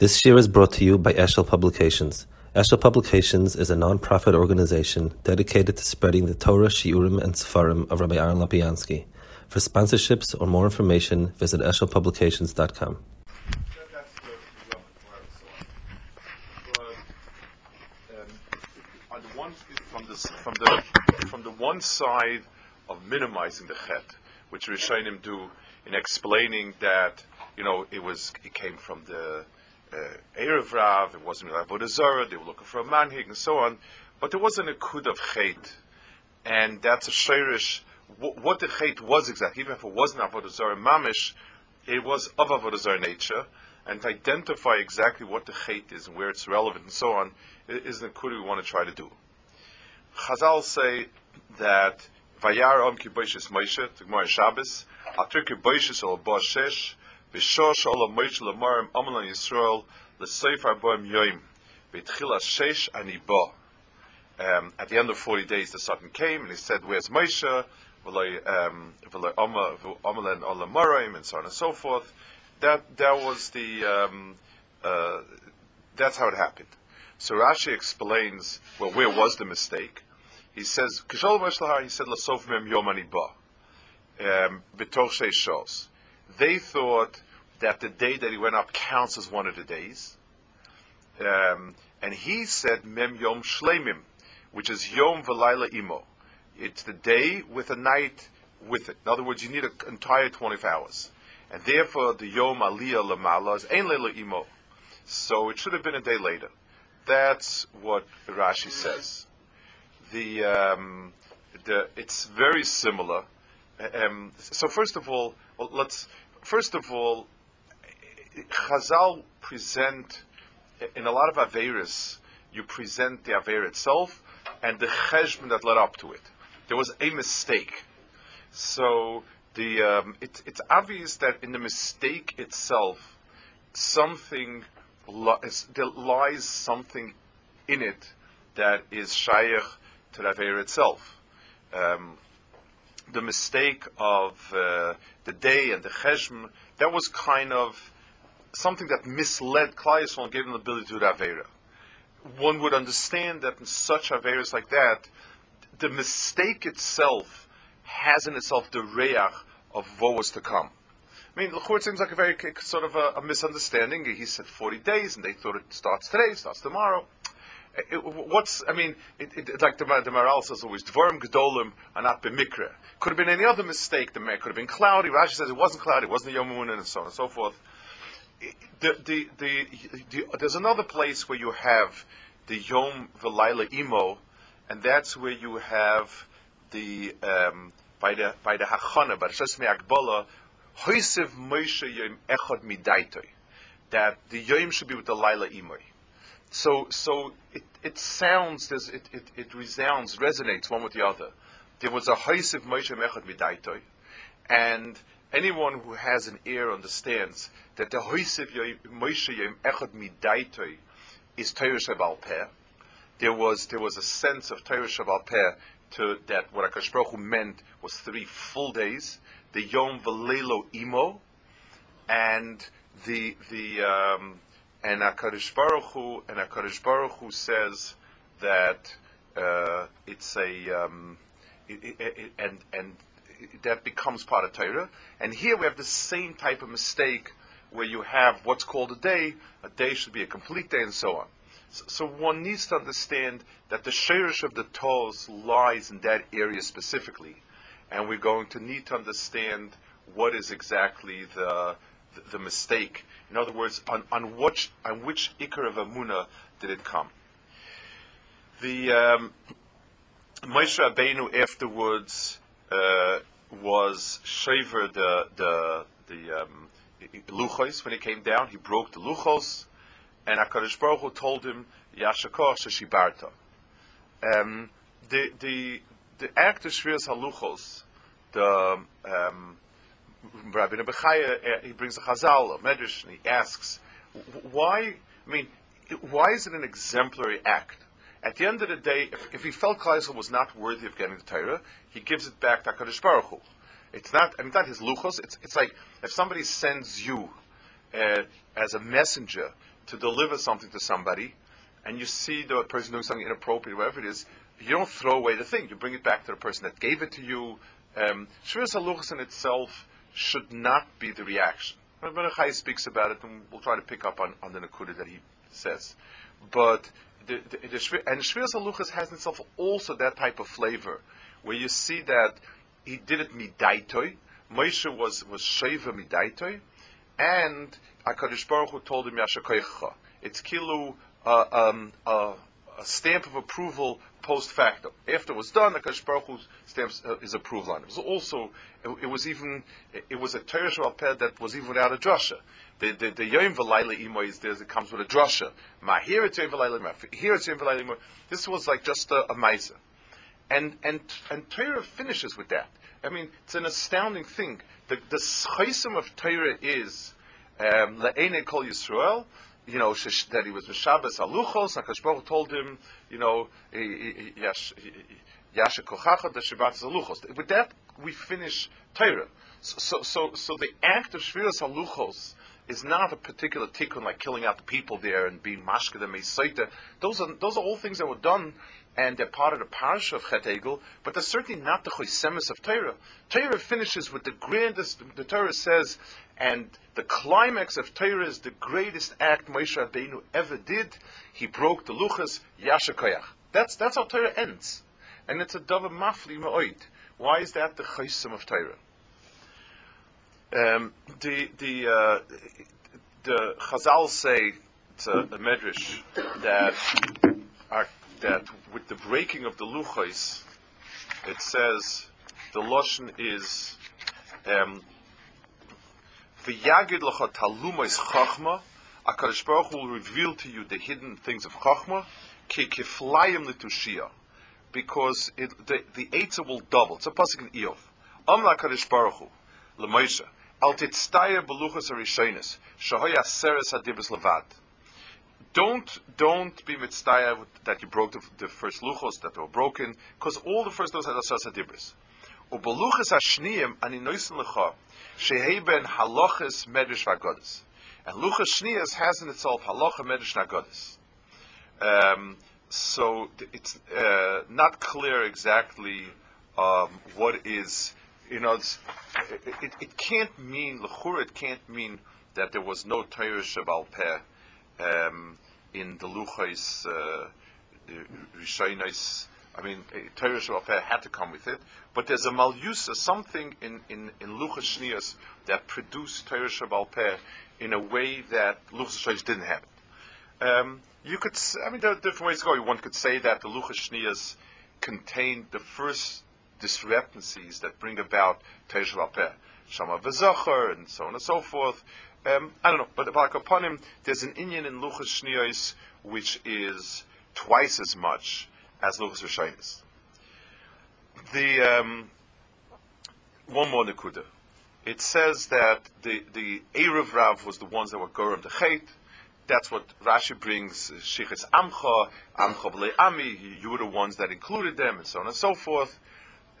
This year is brought to you by Eshel Publications. Eshel Publications is a non-profit organization dedicated to spreading the Torah, Shiurim, and Sefarim of Rabbi Aaron Lopiansky. For sponsorships or more information, visit eshelpublications.com. Um, on the from the from the from the one side of minimizing the chet, which Rishonim do in explaining that you know it was it came from the Uh, Erev Rav, it wasn't Avodah Zarah, they were looking for a manhig and so on, but there wasn't a kud of chet, and that's a shirish. What, what the chet was exactly, even if it wasn't Avodah Zarah mamish, it was of Avodah nature, and to identify exactly what the chet is and where it's relevant and so on is the kud we want to try to do. Chazal say that Vayar Om Kiboishes Moshe, the Shabbos, Atir Kiboishes Shesh, Vishosh Ol Moshe Lamarim Amalan Yisrael, L'Sefer Boim Yoim, V'tchila Shesh Ani Bo. Um, at the end of 40 days, the Satan came and he said, Where's Moshe? Um, and so on and so forth. That, that was the, um, uh, that's how it happened. So Rashi explains, well, where was the mistake? He says, he said, Lasof mem yomani ba, um. They thought that the day that he went up counts as one of the days. Um, and he said, mem yom shlemim, which is yom v'layla imo. It's the day with a night with it. In other words, you need an entire 24 hours. And therefore, the yom aliyah lamala is ein leila imo. So it should have been a day later. That's what Rashi says. The, um, the it's very similar. Um, so first of all, let's first of all, Chazal present in a lot of averis. You present the aver itself and the cheshbon that led up to it. There was a mistake. So the um, it, it's obvious that in the mistake itself, something li- there lies something in it that is shaykh to the Aveir itself. Um, the mistake of uh, the day and the cheshm, that was kind of something that misled Klai and gave him the ability to do the Aveira. One would understand that in such Aveiras like that, the mistake itself has in itself the reach of what was to come. I mean, L'chor, it seems like a very sort of a, a misunderstanding. He said 40 days, and they thought it starts today, starts tomorrow. It- it- what's, I mean, it, it, like the, the Maharal says always, Dvorim Gedolim are not b'mikra. Could have been any other mistake. The could have been cloudy. Rashi says it wasn't cloudy, it wasn't the Yom and so on and so forth. The, the, the, the, there's another place where you have the Yom V'Laila Imo, and that's where you have the um, by the by the Hachana, by the Shesmi Akbala, Hoisev Moshe Yom Echad Midaitoi, that the Yom should be with the Laila Imoy. So so it, sounds it, it, it resounds resonates one with the other. There was a Hoisev Moshe Yom Echad Midaitoi, and anyone who has an ear understands that the Yom- Moshe Echad Midaitoi is Torah Shabal Peh there was there was a sense of Torah Shabbat Peh to that what Akash Baruch Hu meant was three full days, the Yom Velelo Imo, and the the um, and Akash Baruch Hu and Akash Baruch Hu says that uh, it's a um, it, it, it, and and that becomes part of Torah. And here we have the same type of mistake where you have what's called a day. A day should be a complete day, and so on. So, so one needs to understand that the shirish of the toes lies in that area specifically, and we're going to need to understand what is exactly the the, the mistake. In other words, on, on which on which ikar of amuna did it come? The um, Moshe Rabbeinu afterwards uh, was shaver the the the um, luchos when he came down. He broke the luchos, and Hakadosh Baruch Hu told him Yashakor Sheshibarta. Um, the the the act of Shviras Haluchos, the um, Rabbeinu Bechaya, uh, he brings a Chazal, a Medrash, and he asks, why? I mean, why is it an exemplary act? At the end of the day, if, if he felt Klal Yisrael was not worthy of getting the Torah, he gives it back to Hakadosh Baruch Hu. It's not. I mean, not his luchos. It's it's like if somebody sends you uh, as a messenger to deliver something to somebody, and you see the person doing something inappropriate, whatever it is, you don't throw away the thing. You bring it back to the person that gave it to you. Um, Shviras Haluchas in itself should not be the reaction. Rabbi Chai speaks about it, and we'll try to pick up on, on the Nakuda that he says. But the, the, the, and Shviras Haluchas has in itself also that type of flavor, where you see that he did it midaitoi. Moshe was was sheva midaitoi, and Hakadosh Baruch Hu told him Yashakoicha. It's kilu uh, um, uh, a stamp of approval post facto. After it was done, Hakadosh Baruch Hu stamps uh, his approval on it. It was also it, it was even it was a Torah Shabbat that was even without a drasha. The the, the Yom V'Layla Imo is there. It comes with a drasha. Here it's Yom V'Layla Imo. Here it's Yom V'Layla Imo. This was like just a, a. And and and Torah finishes with that. I mean, it's an astounding thing. The the of Torah is um, kol Yisrael. You know that he was Shabbos aluchos. Hakadosh Baruch told him, you know, yash kochacha the Shabbat aluchos. With that, we finish Torah. So, so, so, the act of Shviras Haluchos is not a particular tikkun like killing out the people there and being mashka the Those are those are all things that were done and they're part of the parish of Chet Egel, but they're certainly not the chosemis of Torah. Torah finishes with the grandest, the Torah says, and the climax of Torah is the greatest act Moshe Rabbeinu ever did. He broke the luchas, Yasha Koyach. That's, that's how Torah ends. And it's a dava mafli ma'oid. Why is that the chosim of Torah? Um, the, the, uh, the Chazal say, it's a, medrash, that our that with the breaking of the luchos, it says the lashon is um, v'yagid lacha talumos chachma. Akadosh Baruch will reveal to you the hidden things of chachma ki kiflayim litushia, because it, the the eitzah will double. It's a pasuk in Iyov. Am Akadosh Baruch Hu leMoshe al titztayer beluchas arishonis shahoya seres hadibus levad don't don't be mitzvah that you broke the, the, first luchos that were broken, because all the first those had asas hadibris. Hashniyim ani noisen lecha shehei ben halachas medrash vagodas, and luchas shniyas has in itself halacha medrash vagodas. Um, so it's uh, not clear exactly um, what is you know it, it, it, can't mean lechura it can't mean that there was no Torah Shabal Peh um, in the Luchais, uh, I mean, Torah Shabbat had to come with it, but there's a Malyusa, something in, in, in Luchas Shnias that produced Torah Shabbat in a way that Luchas Shnias didn't have. Um, you could, I mean, there are different ways to go. One could say that the Luchas Shnias contained the first discrepancies that bring about Torah Shabbat Shama V'Zachar, and so on and so forth. Um, I don't know, but like upon him, there's an inyan in Luchas Shniyos which is twice as much as Luchas Rishonis. The um, one more Nakuda. It says that the the Erev Rav was the ones that were Goram the Chet. That's what Rashi brings. Shichas Amcha, Amcha B'le Ami. You were the ones that included them, and so on and so forth.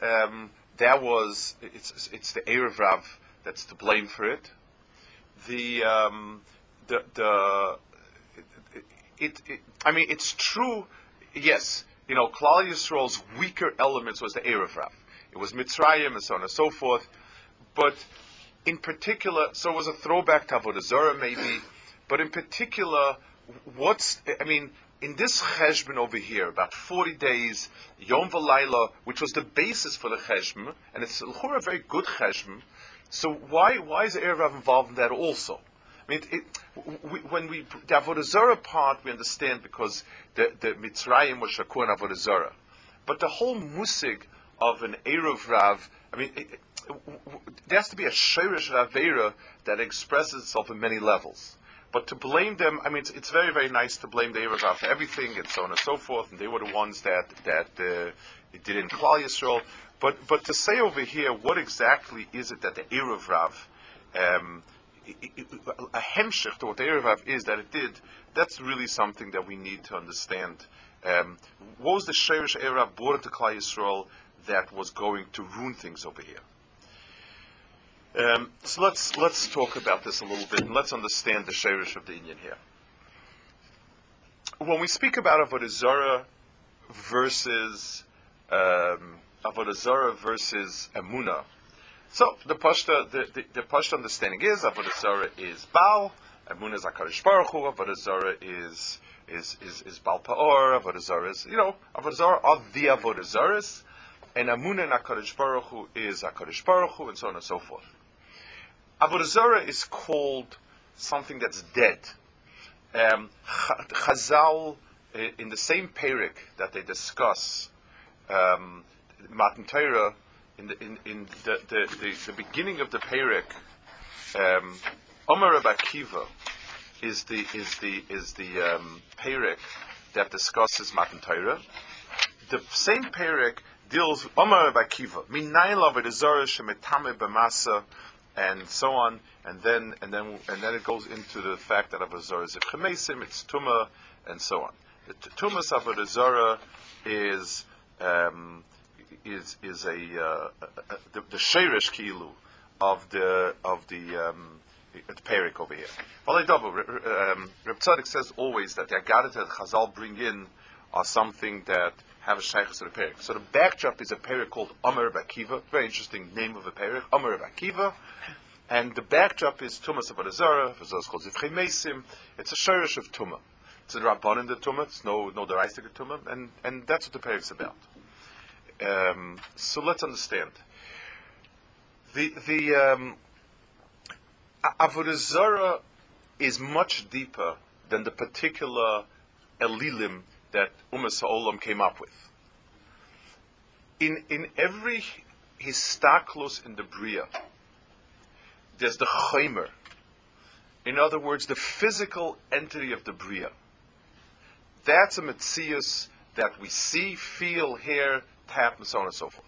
Um, that was it's it's the Erev Rav that's to blame for it the um, the the it, it, I mean it's true. Yes, you know, Klal Yisrael's weaker elements was the Erev Rav. It was Mitzrayim and so on and so forth. But in particular, so it was a throwback to Avodah Zarah maybe. But in particular, what's I mean, in this cheshbon over here, about 40 days, Yom V'Laila, which was the basis for the cheshbon, and it's a very good cheshbon, so why why is Erev Rav involved in that also? I mean, it, we, when we the Avodah Zarah part, we understand because the the Mitzrayim was Shakur and Avodah Zarah, but the whole musig of an Erev Rav, I mean, it, there has to be a Shirish Ravera that expresses itself in many levels. But to blame them, I mean, it's, it's very, very nice to blame the Erev Rav for everything and so on and so forth, and they were the ones that that uh, did in Klal Yisrael. But but to say over here, what exactly is it that the Erev Rav, um, a hemshich to what the Erev is that it did, that's really something that we need to understand. Um, what was the Sheirish Erev brought into Klal Yisrael that was going to ruin things over here? Um, so let's let's talk about this a little bit and let's understand the Sheirish of the inyan here. when we speak about Avodah Zarah versus um, Avodah Zarah versus Emuna, so the pashta the, the, the pashta understanding is Avodah Zarah is Baal, Emuna is Hakadosh Baruch Hu, Avodah Zarah is is is is Baal Paor, Avodah Zarah is you know Avodah Zarah are the Avodah Zarahs, and Emuna and Hakadosh Baruch Hu is Hakadosh Baruch Hu, and so on and so forth. Avodah Zarah is called something that's dead. Um, Chazal, uh, in the same parak that they discuss um, Matan Torah, in the in, in the, the, the, the beginning of the parak, um, Omer Rabbi is the is the is the um, parak that discusses Matan Torah. The same parak deals Omer Rabbi Akiva, Minayin Lavid Zorah Shemetame B'masa and so on, and then and then and then it goes into the fact that Avodah is a chemesim, it's tuma, and so on. The tumas Avodah is um, is is a, uh, a, a the, the sheirish kilu of the of the um, the perik over here. Um, Reb Tzadok says always that the agadah that Chazal bring in are something that have a shaykhs to the perik. So the backdrop is a perik called Omer Bakiva, very interesting name of a perik, Omer Bakiva, and the backdrop is Tumas of Adazara, Vazos called Zivchei Mesim. It's a shirish of Tumah. It's a Rabban in the Tumah, it's no, no Daraistic Tumah, and, and that's what the Perek is about. Um, so let's understand. The, the, um, is much deeper than the particular Elilim that Umas Ha'olam came up with. In, in every histaklus in the Bria, there's the chaymer. In other words, the physical entity of the bria. That's a mitzias that we see, feel, hear, tap, and so on and so forth.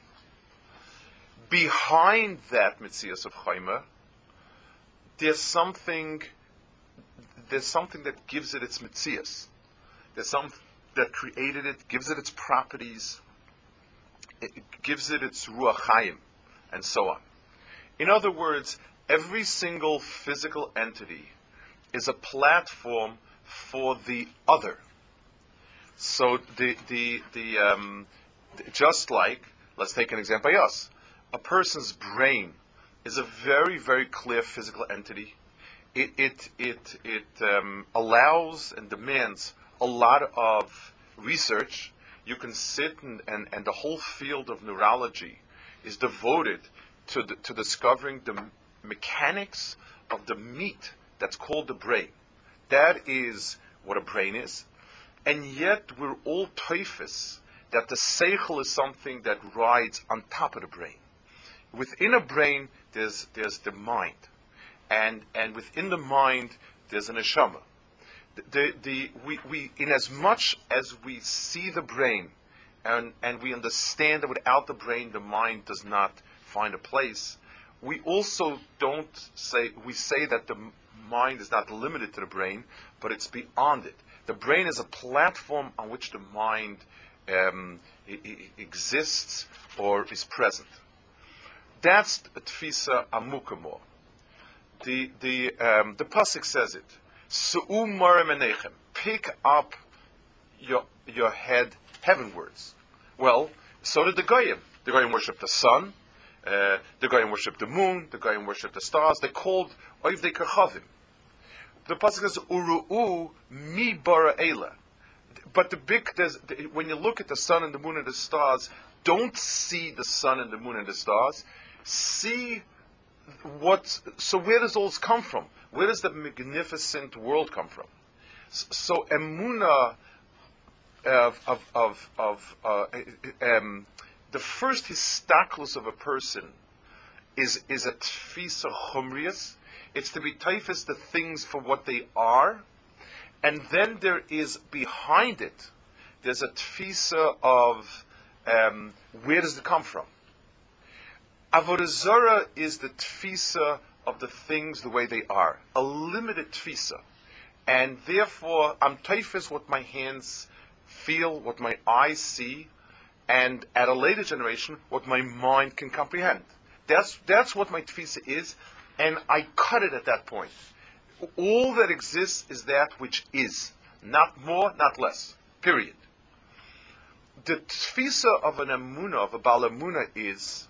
Behind that mitzias of chaymer, there's something. There's something that gives it its mitzias. There's something that created it, gives it its properties, it gives it its ruach chayim, and so on. In other words, every single physical entity is a platform for the other. So the the the um, just like let's take an example by us, a person's brain is a very very clear physical entity. It it it it um, allows and demands a lot of research. You can sit and, and, and the whole field of neurology is devoted to the, to discovering the mechanics of the meat that's called the brain. That is what a brain is. And yet we're all tofes that the seichel is something that rides on top of the brain. Within a brain, there's, there's the mind. And, and within the mind, there's an neshama. The, the, the, we, we, in as much as we see the brain and, and we understand that without the brain, the mind does not find a place, we also don't say, we say that the mind is not limited to the brain, but it's beyond it. The brain is a platform on which the mind um, exists or is present. That's tfisa amukamo. The the um, the pasuk says it. Pick up your your head heavenwards. Well, so did the goyim. The goyim worship the sun. Uh, the Goyim worship the moon, the Goyim worship the stars. They're called Oivdei Kerchavim. The pasuk says Uru'u mi bara. But the big, the, when you look at the sun and the moon and the stars, don't see the sun and the moon and the stars. See what. So where does all this come from? Where does the magnificent world come from? So emuna of of of, of uh, um, the first histaklus of a person is is a tfisa chumrius. It's to be tofes the things for what they are, and then there is behind it. There's a tfisa of um, where does it come from. Avodah is the tfisa of the things the way they are, a limited tfisa, and therefore I'm tofes what my hands feel, what my eyes see, and at a later generation, what my mind can comprehend. That's, that's what my tfisa is, and I cut it at that point. All that exists is that which is. Not more, not less. Period. The tfisa of an amuna, of a balamuna, is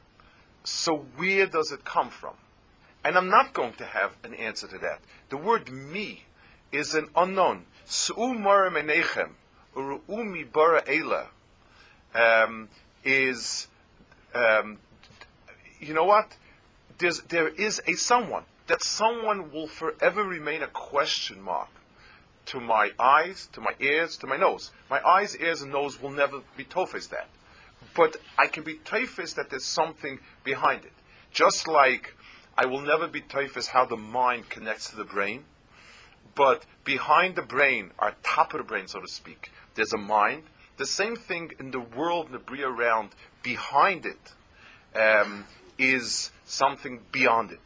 so where does it come from? And I'm not going to have an answer to that. The word me is an unknown. Um, is, um, you know what? There's, there is a someone. That someone will forever remain a question mark to my eyes, to my ears, to my nose. My eyes, ears, and nose will never be tofes that. But I can be tofes that there's something behind it. Just like I will never be tofes how the mind connects to the brain. But behind the brain, our top of the brain, so to speak, there's a mind. The same thing in the world, in the bria around, behind it um, is something beyond it.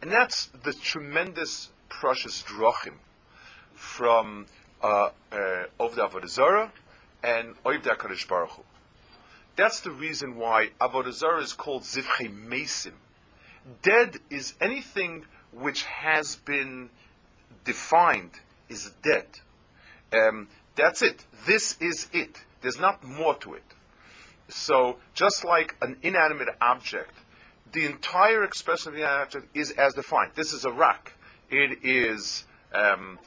And that's the tremendous precious drachim from uh, uh, Ovda Avodah and Ovda Kadosh Baruch Hu. That's the reason why Avodah is called Zivchei Mesim. Dead is anything which has been defined is dead. Um, that's it. This is it. There's not more to it. So, just like an inanimate object, the entire expression of the object is as defined. This is a rock. It is um,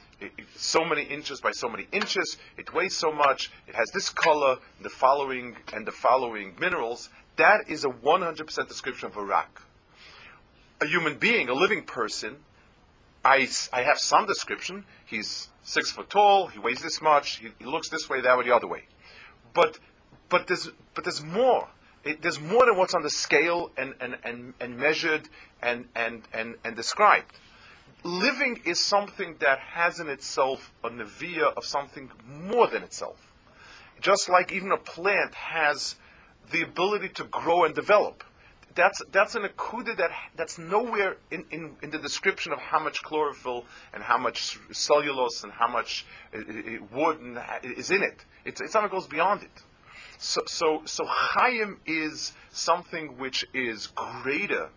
so many inches by so many inches. It weighs so much. It has this color, the following, and the following minerals. That is a 100% description of a rock. A human being, a living person, I, I have some description. He's six foot tall. He weighs this much. He, he looks this way, that way, the other way. But but there's but there's more. It, there's more than what's on the scale and, and, and, and measured and, and, and, and described living is something that has in itself a nevia of something more than itself. Just like even a plant has the ability to grow and develop. That's, that's an akuda that, that's nowhere in, in, in the description of how much chlorophyll and how much cellulose and how much uh, uh, wood and, uh, is in it. It's, it's something that goes beyond it. So, so, so Chaim is something which is greater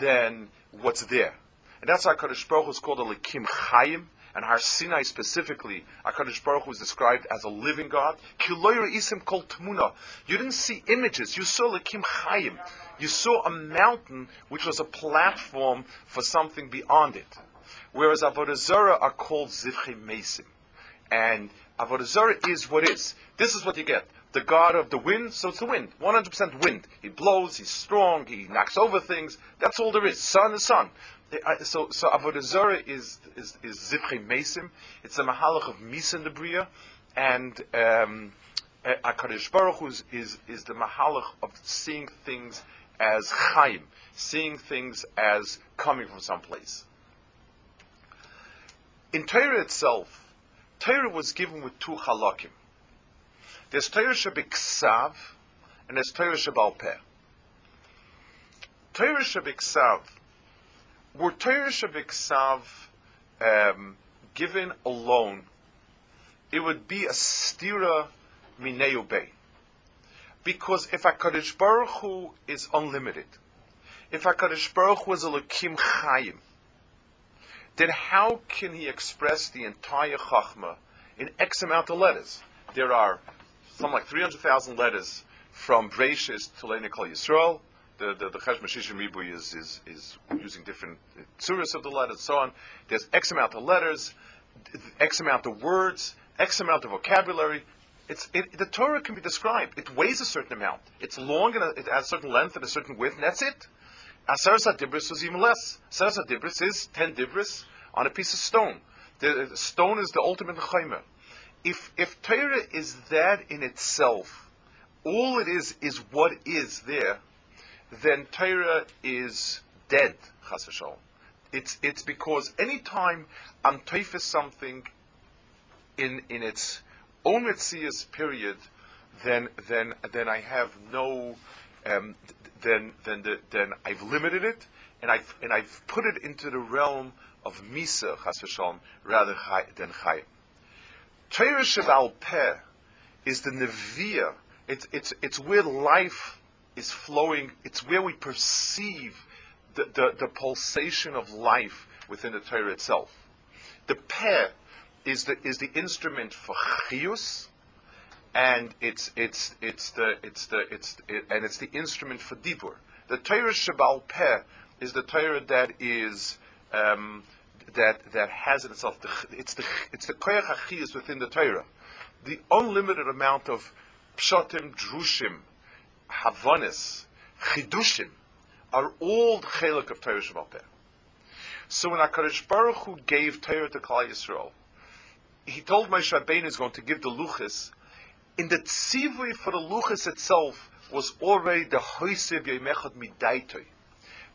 than what's there. And that's why HaKadosh Baruch Hu is called a Likim Chaim, and Har Sinai specifically, HaKadosh Baruch Hu is described as a living God. Isim kol tmuna. You didn't see images, you saw Likim Chaim. You saw a mountain which was a platform for something beyond it. Whereas Avodah Zarah are called Zivchei Mesim. And Avodah Zarah is what is. This is what you get the god of the wind, so it's the wind. 100% wind. He blows, he's strong, he knocks over things. That's all there is. Sun is sun so so avodah zarah is is is zivchei mesim. It's a mahalach of misa the bria, and um, Hakadosh Baruch is, is is the mahalach of seeing things as chaim, seeing things as coming from someplace. In Torah itself, Torah was given with two halakim. There's Torah shebiksav, and there's Torah shebal peh. Torah shebiksav were Torah Shabiksav um, given alone, it would be a stira mineu bay. Because if HaKadosh Baruch Hu is unlimited, if HaKadosh Baruch Hu is a Lakim Chayim, then how can he express the entire Chachma in X amount of letters? There are something like 300,000 letters from Breishis to Leinikol Yisrael, the the, the Chesh Mashishim Ribui is, is is using different tsuras of the letters, and so on. There's X amount of letters, X amount of words, X amount of vocabulary. It's it, the Torah can be described. It weighs a certain amount. It's long and it has a certain length and a certain width, and that's it. Aseres Dibris was even less. Aseres Dibris is ten Dibris on a piece of stone. The, the stone is the ultimate chaymer. If if Torah is that in itself, all it is is what is there then Torah is dead, chas v'shalom. It's, it's because anytime I'm teifis something in, in its own Metzias period, then, then, then I have no, um, then, then, the, then I've limited it, and I've, and I've put it into the realm of Misa, chas v'shalom, rather than Chayim. Torah Shabal Peh is the Neviah, it's, it's, it's where life is flowing, it's where we perceive the, the, the pulsation of life within the Torah itself. The peh is the is the instrument for chiyus, and it's it's it's the it's the it's it, and it's the instrument for dibur. The Torah Shabal Peh is the Torah that is um, that that has in itself it's the it's the koyach within the Torah, the unlimited amount of pshatim, drushim, havanis, chidushim are all the chelik of Torah Peh. So when Hakadosh Baruch Hu gave Torah to Klal Yisrael, he told Moshe Rabbeinu is going to give the luchas. In the tzivui for the luchas itself was already the hoisev yemechad midaitoi.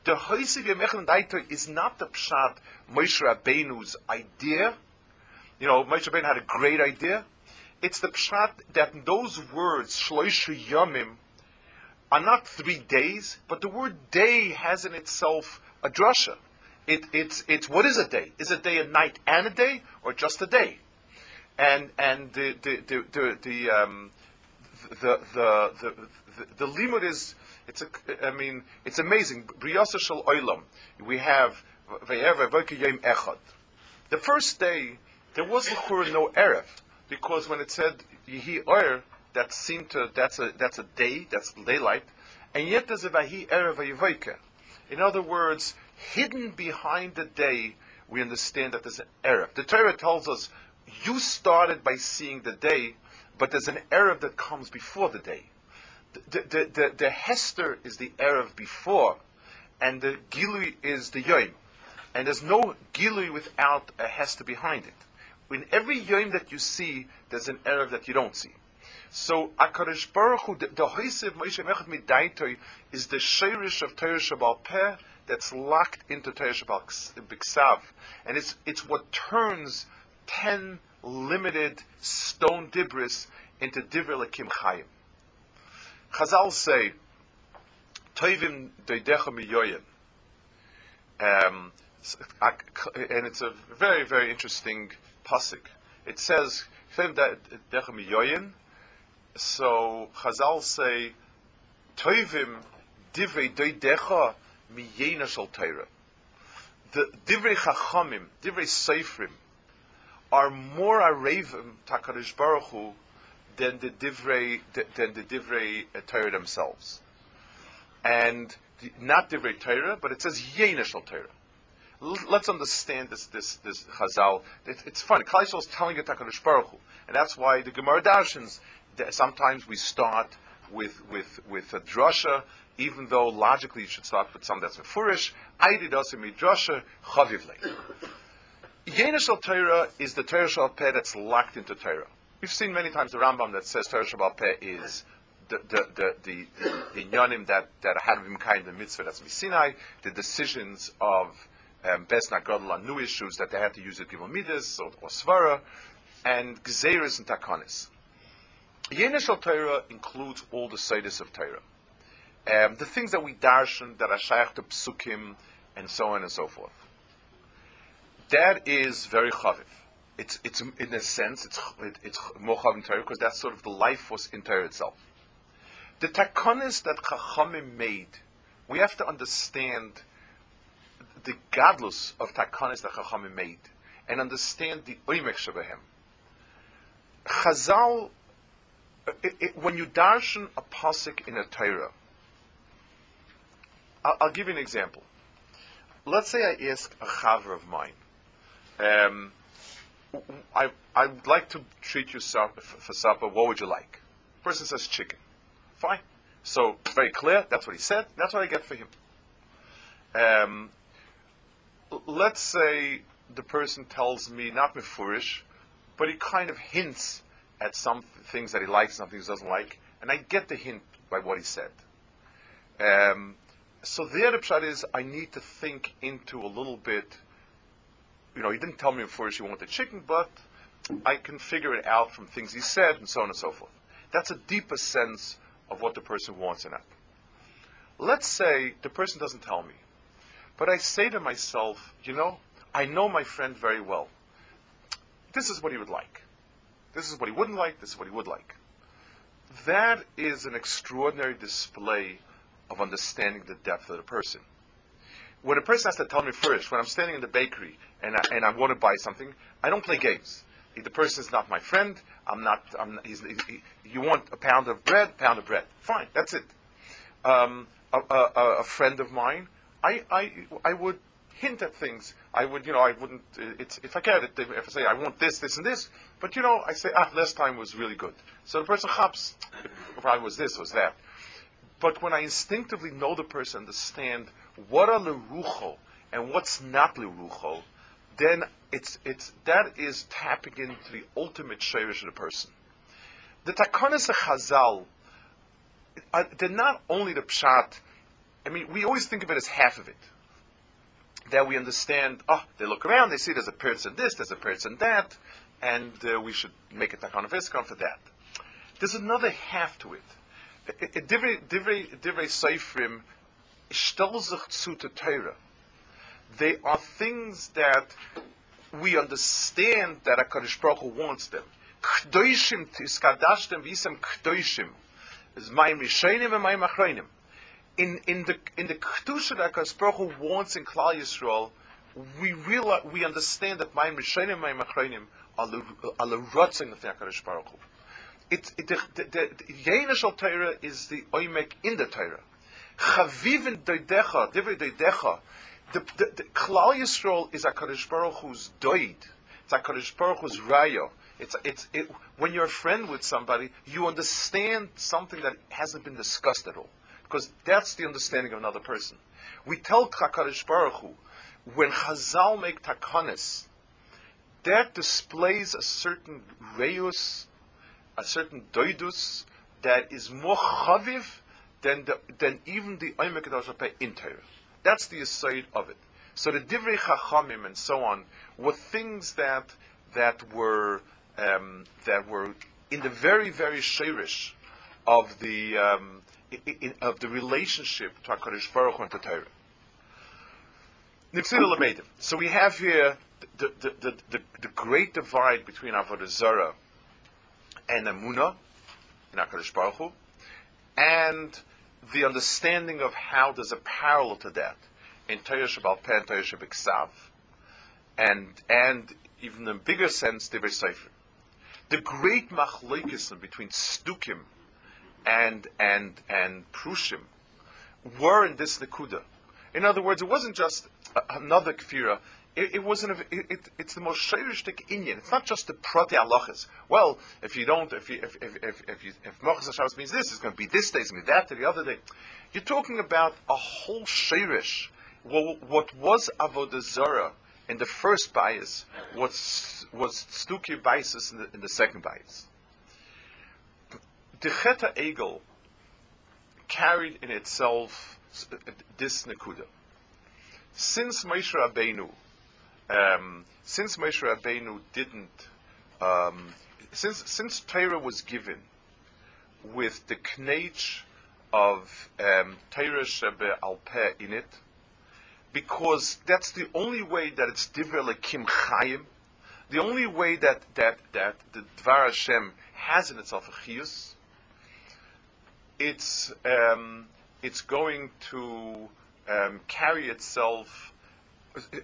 The hoisev yemechad midaitoi is not the pshat Moshe Rabbeinu's idea. You know, Moshe Rabbeinu had a great idea. It's the pshat that those words shloisha yomim are not three days, but the word day has in itself a drasha. It, it's, it's what is a day? Is a day a night and a day, or just a day? And and the the the the, the um, the, the, the, the, the limud is it's a I mean it's amazing. Shel oilam. We have echad. The first day there was no erev because when it said yihi oir, that seemed to that's a that's a day that's daylight, and yet there's a vahi erev In other words, hidden behind the day, we understand that there's an erev. The Torah tells us you started by seeing the day, but there's an erev that comes before the day. The, the, the, the Hester is the erev before, and the Gilui is the Yom. And there's no Gilui without a Hester behind it. In every Yom that you see, there's an erev that you don't see. So Akadosh Baruch Hu, the Hoisev Moshe Mechad Midaitoi, is the Sheirish of Torah Shabbat Peh that's locked into Torah Shabbat Biksav, and it's it's what turns ten limited stone dibris into divir lakim chayim. Chazal say, "Toivim doidecha miyoyin," um, and it's a very very interesting pasuk. It says. So Chazal say, "Toivim divrei doidecha miyena Torah." The divrei chachamim, divrei seifrim, are more arevim takarish baruch Hu than the divrei than the divrei uh, Torah themselves, and the, not divrei Torah, but it says yenishal Torah. let's understand this this this Chazal. It, it's funny. Klal is telling it Takarish Baruch Hu, and that's why the Gemara Darshans. Sometimes we start with with with a drasha, even though logically you should start with something that's mefurish. I did also midrasha chavivle. Yenishal Torah is the Torah Shal Peh that's locked into Torah. We've seen many times the Rambam that says Torah Shal Peh is the the the the, the, the that that had been kind of mitzvah that's Sinai, the decisions of um, Bes Nagadol on new issues that they had to use at Gimel Midas or, or Svara, and Gzeres and Takanis. Yenishal Torah includes all the Seides of Torah. Um, the things that we darshan that are shaykh to psukim and so on and so forth. That is very chaviv. It's, it's in a sense, it's, it, it's more chaviv Torah because that's sort of the life force in Torah itself. The takonis that Chachamim made, we have to understand the gadlus of takonis that Chachamim made and understand the oimek shabahem. Chazal, it, it, when you darshan a pasuk in a Torah, I'll, I'll, give you an example. Let's say I ask a chaver of mine, um, I I would like to treat you for supper. What would you like? Person says chicken. Fine. So very clear. That's what he said. That's what I get for him. Um, let's say the person tells me not mefurish, but he kind of hints at some things that he likes, some things he doesn't like, and I get the hint by what he said. Um, so the pshat is I need to think into a little bit you know, he didn't tell me before he wanted the chicken, but I can figure it out from things he said and so on and so forth. That's a deeper sense of what the person wants in it. Let's say the person doesn't tell me, but I say to myself, you know, I know my friend very well. This is what he would like. This is what he wouldn't like. This is what he would like. That is an extraordinary display of understanding the depth of the person. When a person has to tell me first, when I'm standing in the bakery and I, and I want to buy something, I don't play games. If the person is not my friend. I'm not. I'm, he's, he, you want a pound of bread? Pound of bread. Fine, that's it. Um, a, a, a, friend of mine, I, I, I would hint at things. I would, you know, I wouldn't. It's, if I cared, if I say I want this, this, and this, but you know, I say ah, last time was really good. So the person chaps, probably was this, was that. But when I instinctively know the person, understand what are lerucho and what's not lerucho, then it's it's that is tapping into the ultimate shayrish of the person. The takanas of Chazal, uh, they're not only the pshat. I mean, we always think of it as half of it. That we understand. Oh, they look around, they see there's a person this, there's a person that, and uh, we should make a takan of for that. There's another half to it. A Divrei Seifrim sich zu Torah. They are things that we understand that HaKadosh Baruch Hu wants them. Kdoishim tiskadashtem visam kdoishim. Is mayim rishonim and mayim achronim. In, in the in the kedusha that HaKadosh Baruch Hu wants in Klal Yisrael, we realize, we understand that mayim rishonim and mayim achronim are the rotzing of the HaKadosh Baruch Hu. It, it, the, the, the, the Torah is the oimek in the Torah. Chavivin doidecha, doidecha, the, the, the Klal Yisrael is a Kadosh Baruch Hu's doid. It's a Kadosh Baruch Hu's rayo. It's, it's, it, when you're a friend with somebody, you understand something that hasn't been discussed at all. Because that's the understanding of another person. We tell HaKadosh Baruch Hu, when Chazal make takanis, that displays a certain reus, a certain doidus, that is more chaviv than, the, than even the Oimek Kadosh in Torah. That's the aside of it. So the divrei chachamim and so on were things that that were um, that were in the very very shirish of the um, in, in, of the relationship to Hakadosh Baruch Hu and to Torah. So we have here the, the, the, the, the great divide between Avodah Zarah and Amunah in Hakadosh Baruch Hu, and the understanding of how there's a parallel to that in Torah Shabbal Peh and Torah Shabbat and and even in a bigger sense, Divrei Sefer. The great machlokes between Stukim and and and Prushim were in this Nekuda. In other words, it wasn't just another kfira it, it wasn't. A, it, it, it's the most shayristic inyan. It's not just the prati halachas. Well, if you don't, if you, if if if if, you, if Mochas means this, it's going to be this day, it's going to be that day, the other day. You're talking about a whole shayrish. Well, what was avodah zarah in the first bias was was stuki biases in the, in the second bias. The cheta egel carried in itself uh, this nekuda. Since Moshe Rabbeinu um, since Moshe Rabbeinu didn't, um, since since Torah was given with the knech of um, Torah Shebe Alpeh in it, because that's the only way that it's Divrei Lekim Chayim, the only way that that that the Dvar Hashem has in itself a chiyus, it's um, it's going to um, carry itself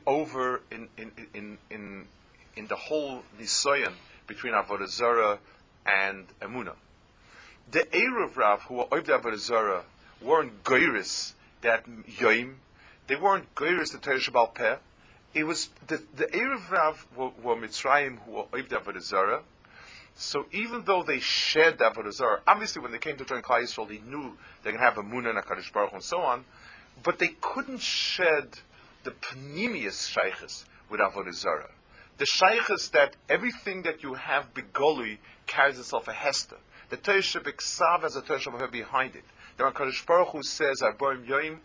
over in in in in, in the whole nisoyan between avodah zarah and emuna. The Erev Rav who were Oivd Avodah Zarah weren't goyris that yoim. They weren't goyris the Torah Shabbal Peh. It was the the Erev Rav were, were Mitzrayim who were Oivd Avodah Zarah. So even though they shared the Avodah Zarah, obviously when they came to join Klal Yisrael, they knew they can have a and a Kaddish Baruch and so on, but they couldn't shed the panemius shaykhs with avodah zarah. The shaykhs that everything that you have begoli carries itself a hester. The Torah Shabbat has a Torah behind it. The Hakadosh Baruch Hu says, "Arboim yoim."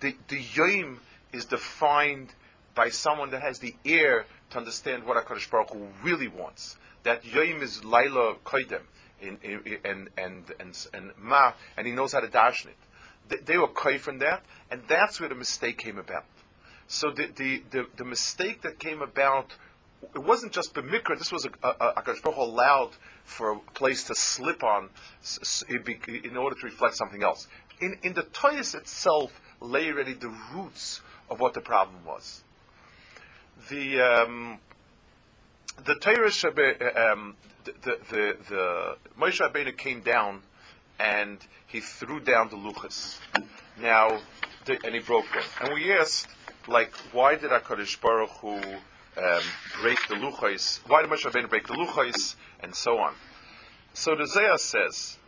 The the yoim is defined by someone that has the ear to understand what Hakadosh Baruch really wants. That yoim is Laila Koidem. In, in, and, and, and, and Ma, and he knows how to dash it. They, they were koi from that, and that's where the mistake came about. So the, the, the, the, mistake that came about, it wasn't just B'mikra, this was a, a, a, allowed for a place to slip on in order to reflect something else. In, in the Toyas itself lay already the roots of what the problem was. The, um, the Torah Shabbat, um, the, the, the, the Moshe Rabbeinu came down and he threw down the luchas. Now, the, and he broke them. And we asked, like, why did HaKadosh Baruch Hu um, break the luchas? Why did Moshe Rabbeinu break the luchas? And so on. So the Zayah says,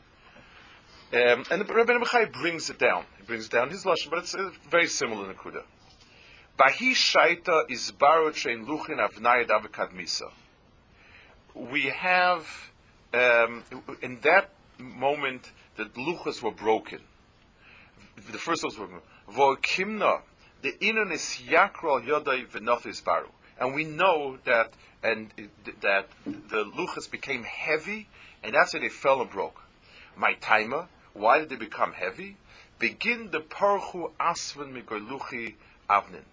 um, and Rabbeinu Bechaya brings it down. He brings down his lashon, but it's very similar in the Kuda. Bahi shaita is barotrain luchin avnayad avakadmisa. We have um, in that moment the luchas were broken. The first ones were Kimna, the inon is yakral yodai v'nothis baru, and we know that and that the luchas became heavy, and that's they fell and broke. My timer, why did they become heavy? Begin the parchu asvan migoluchi avnin,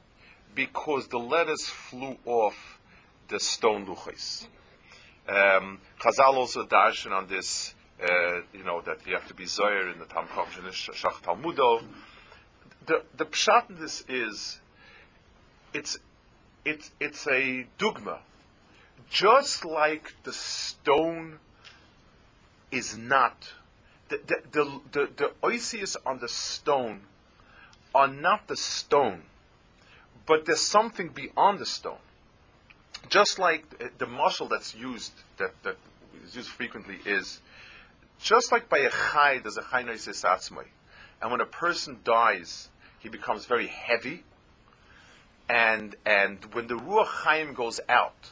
because the letters flew off the stone luchas. Um, Chazal also darshan on this uh, you know, that you have to be Zoyer in the Tam Shach Talmudo. The, the pshat in this is, it's, it's, it's a dogma. Just like the stone is not, the, the, the, the, the on the stone are not the stone, but there's something beyond the stone. Just like the muscle that's used, that, that is used frequently is, just like by a chai, there's a chai noises atzmai. And when a person dies, he becomes very heavy. And, and when the Ruach Chaim goes out,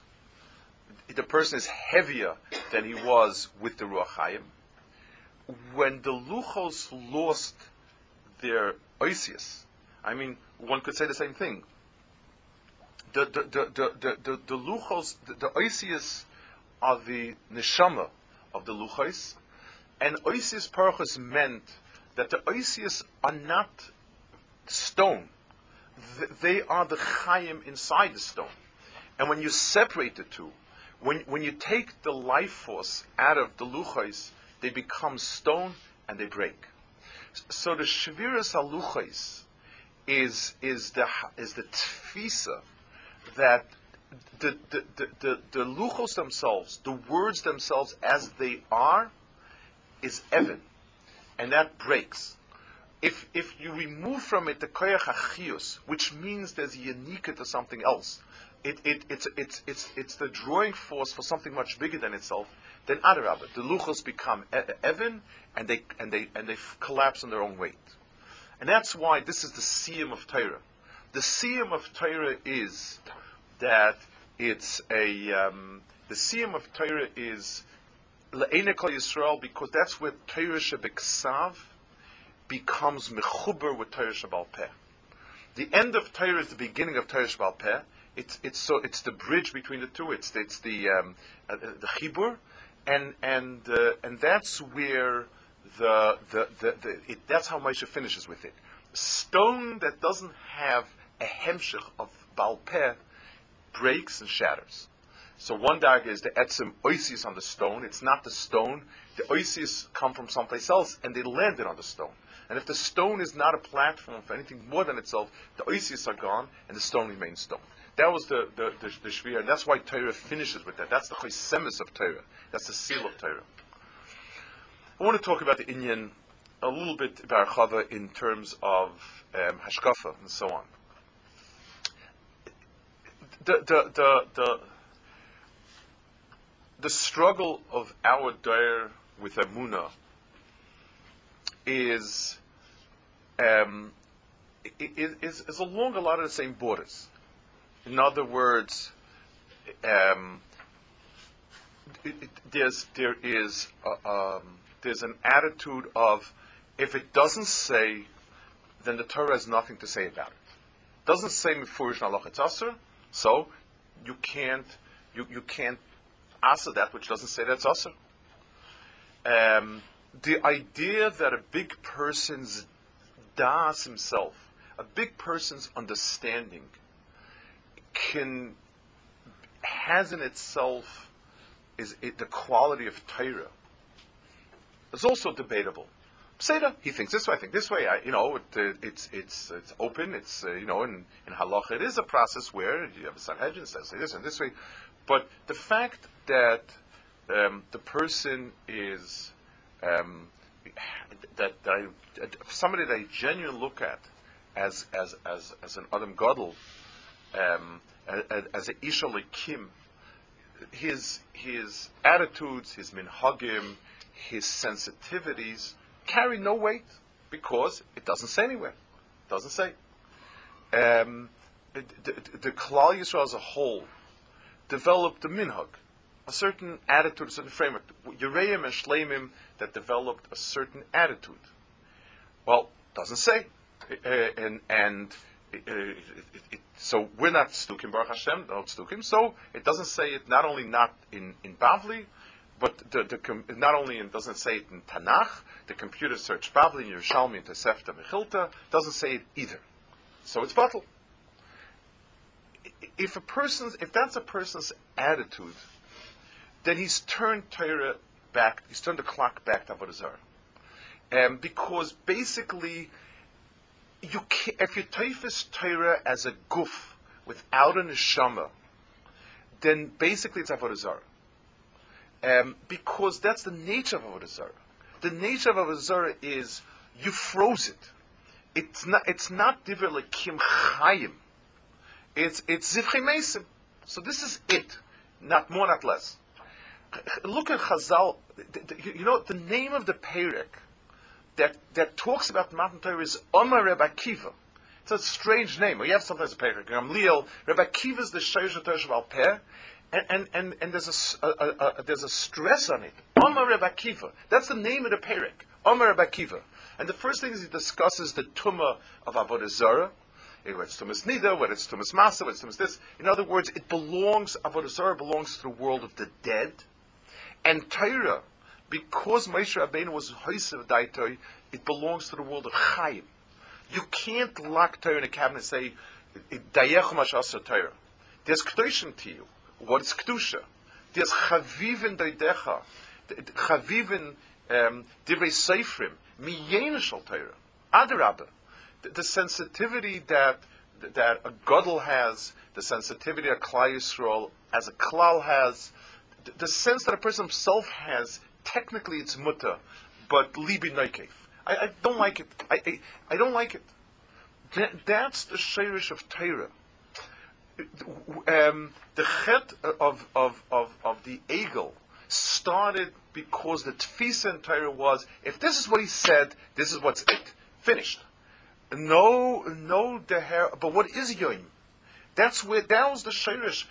the person is heavier than he was with the Ruach Chaim. When the Luchos lost their Oisius, I mean, one could say the same thing. The, the, the, the, the, the, the Luchos, the, the Oisius are the Neshama of the Luchos, and Oisius Parachus meant that the Oisius are not stone. they are the Chaim inside the stone. And when you separate the two, when, when you take the life force out of the Luchais, they become stone and they break. So the Shaviras Aluchais is, is the, is the tfisa that the, the, the, the, the luchos themselves, the words themselves as they are, is Evan, and that breaks. If, if you remove from it the koyach achius, which means there's a unique to something else, it, it, it's, it's, it's, it's the drawing force for something much bigger than itself, then Adarabah, the luchos become even, and they, and, they, and they collapse on their own weight. And that's why this is the siyum of Torah. The siyum of Torah is that it's a, um, the siyum of Torah is Le'enekal Yisrael, because that's where Torah Shebeksav becomes mechuber with Torah Shebal Peh. The end of Torah is the beginning of Torah Shebal Peh. It's, it's, so, it's the bridge between the two. It's, it's the, um, uh, the chibur, and, and, uh, and that's where the, the, the, the it, that's how Moshe finishes with it. Stone that doesn't have a hemshich of Baal Peh breaks and shatters. So one darga is the etzim oisius on the stone. It's not the stone. The oisius come from someplace else, and they landed on the stone. And if the stone is not a platform for anything more than itself, the oisius are gone, and the stone remains stone. That was the the, the, the shvir, and that's why Torah finishes with that. That's the chosemis of Torah. That's the seal of Torah. I want to talk about the Inyan a little bit about in terms of um, hashkafa and so on. The the the, the the struggle of our Dair with Amuna is, um, is, is along a lot of the same borders. In other words, um, it, it, there's there is um, there's an attitude of if it doesn't say, then the Torah has nothing to say about it. it Doesn't say mifurish nalachat so you can't you, you can't answer that which doesn't say that's asa. Um, the idea that a big person's das himself, a big person's understanding, can has in itself is it, the quality of Torah It's also debatable. Seder, he thinks this way, I think this way. I, you know, it, uh, it's it's it's open. It's uh, you know, in in halacha, it is a process where you have a sanhedrin says this and this way. But the fact that um, the person is um, that, I, somebody that I genuinely look at as as as, as an Adam Gadol, um, as, as a Kim, his his attitudes, his minhagim, his sensitivities carry no weight because it doesn't say anywhere. It doesn't say. Um, the, the, the Klal Yisrael as a whole developed the minhag, a certain attitude, a certain framework. Yereim and Shleimim that developed a certain attitude. Well, doesn't say, uh, and and uh, it, it, so we're not stukim Baruch Hashem, not stukim. So it doesn't say it not only not in in Bavli, but the, the not only it doesn't say it in Tanakh. The computer search Bavli, in Yerushalmi, and Tosefta, Mechilta doesn't say it either. So it's battle. If a person, if that's a person's attitude, then he's turned Torah back. He's turned the clock back to Avodah Zarah. Um, because basically, you if you taifis Torah as a goof without a neshama, then basically it's avodah zarah. Um, because that's the nature of avodah zarah. The nature of avodah zarah is you froze it. It's not. It's not divrei lekim chayim. It's it's zivchei So this is it, not more, not less. Look at Chazal. You know the name of the Perek that, that talks about Matan Torah is Omar Rebbe Akiva. It's a strange name. We have sometimes a Perek Gamliel. Rebbe Akiva is the Shaysh Torah Shabal Peh. And, and, and, and there's, a, a, a, there's a stress on it. Omar Rebbe Akiva. That's the name of the Perek. Omar Rebbe Akiva. And the first thing is he discusses the Tumah of Avodah Zarah. Whether it's Tumas Nida, whether it's Tumas Masa, whether it's Tumas this. In other words, it belongs, Avodah Zarah belongs to the world of the dead. And Torah because Moshe Rabbeinu was Hoisev Daitoi, it belongs to the world of Chaim. You can't lock Torah in a cabinet and say, Dayech Mashasa Torah. There's Kedoshim to you. What is Kedusha? There's Chavivin Daidecha. Chavivin um, Divrei Seifrim. Miyen Shal Torah. Adarabba. The, sensitivity that that a Gadol has, the sensitivity a Klal Yisrael as a Klal has, the, sense that a person himself has technically it's mutter, but libi neikev. I, I, don't like it. I, I, I don't like it. That, that's the shirish of Torah. Um, the chet of, of, of, of the eagle started because the tfisa in Torah was, if this is what he said, this is what's it. Finished. No, no deher, but what is yoim? That's where that was the shirish.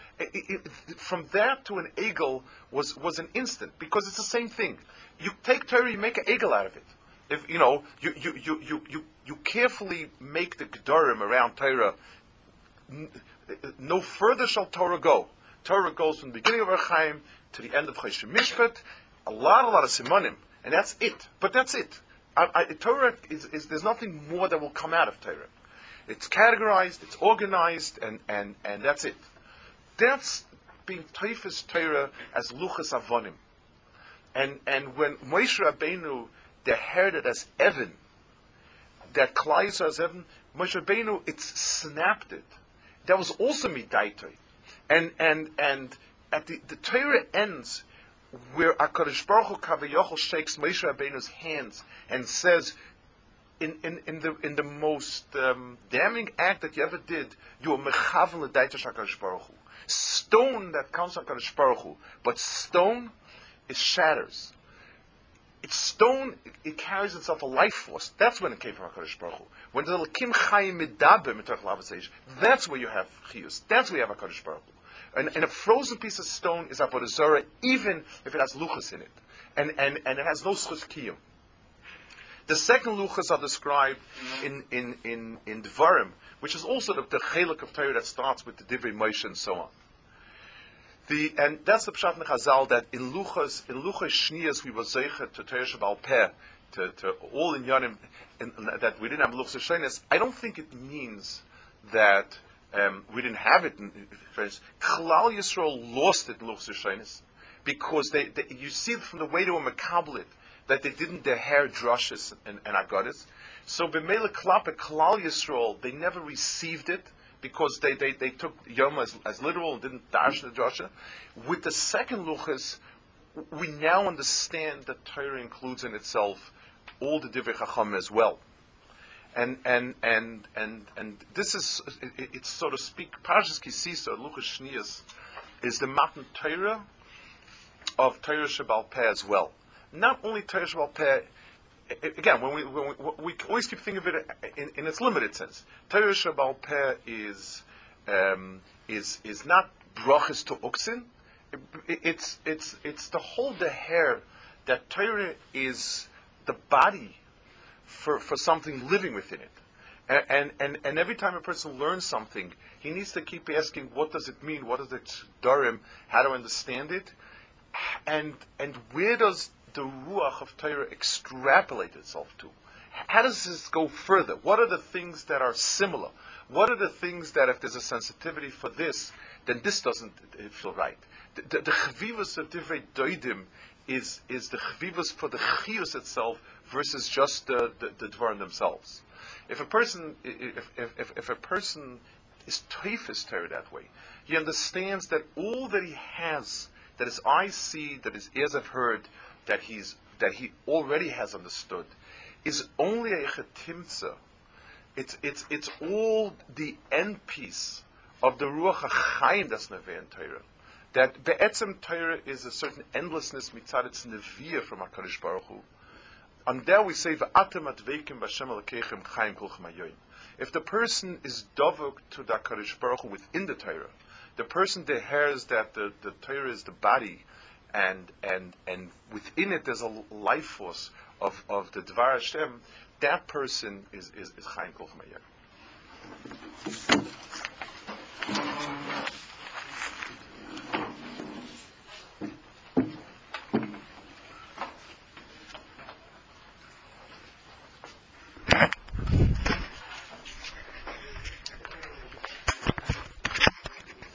From that to an eagle was was an instant because it's the same thing. You take Torah, you make an eagle out of it. If you know, you you you you you, you carefully make the gedarim around Torah. No further shall Torah go. Torah goes from the beginning of Orach Chaim to the end of Choshen Mishpat. A lot, a lot of simonim, and that's it. But that's it. I, I, Torah is, is there's nothing more that will come out of Torah. It's categorized, it's organized, and, and, and that's it. That's being Teifis Torah as Luchas Avonim. And, and when Moshe Rabbeinu inherited as Evan, that Klai as Evan, Moshe Rabbeinu, it's snapped it. That was also Midaitoi. And, and, and at the, the Torah ends where HaKadosh Baruch Hu shakes Moshe Rabbeinu's hands and says, in, in, in, the, in the most um, damning act that you ever did, you are mechavel l'daita shakadosh baruch Hu. Stone that comes from Kadosh Baruch Hu, but stone it shatters. It's stone. It, it, carries itself a life force. That's when it came from Hakadosh Baruch Hu. When the Lakim Chayim Mitoch that's where you have Chiyus. That's where you have Hakadosh Baruch Hu. And, and, a frozen piece of stone is Avodah Zarah, even if it has luchas in it, and and and it has no schus. The second luchas are described in, in, in, in Dvarim, which is also the, the chelik of Torah that starts with the Divrei Moshe and so on. The, and that's the Pshat Chazal that in Luchas, in Luchas Shnias we were Zeicha to Torah Shabal Peh, to, to all in Yonim, that we didn't have Luchas Shnias. I don't think it means that um, we didn't have it in Klal Yisrael lost it in Luchas Shnias because they, they, you see from the way they were makablit, that they didn't hair drushes and, and agadis. So b'mele klape klal Yisrael, they never received it because they, they, they took Yom as, as literal and didn't dash the Joshua. With the second Luchas, we now understand that Torah includes in itself all the Divrei Chacham as well. And, and, and, and, and this is, it, it's so to speak, Parshas Ki Sisa, Luchas Shnias, is the Matan Torah of Torah Shabbal Peh as well. Not only Torah Shabbal again, when we, when we, we always keep thinking of it in, in its limited sense. Torah Shabbal is, um, is, is not brachas to oxen. It, it's, it's, it's to hold the hair that Torah is the body for, for something living within it. And, and, and every time a person learns something, he needs to keep asking, what does it mean? What is it, Darim? How to understand it? And, and where does the Ruach of Torah extrapolate itself to? How does this go further? What are the things that are similar? What are the things that, if there's a sensitivity for this, then this doesn't feel right? The, the, chavivas of divrei doidim is, is the chavivas for the chiyus itself versus just the, the, the dvarim themselves. If a person, if, if, if, a person is toifis Torah that way, he understands that all that he has, that his eyes see, that his ears have heard, that he's that he already has understood, is only a chetimtza. It's it's it's all the end piece of the ruach hachayim that's in Torah. That be'etzem Torah is a certain endlessness mitzad its neviah from Hakadosh Baruch Hu. And there we say, V'atem adveikim b'Hashem alekechem chayim kulchem hayoyim. If the person is dovuk to the Kadosh Baruch Hu within the Torah, the person that hears that the, the Torah is the body, and and and within it there's a life force of, of the Dvar Hashem, that person is, is, is Chaim Kol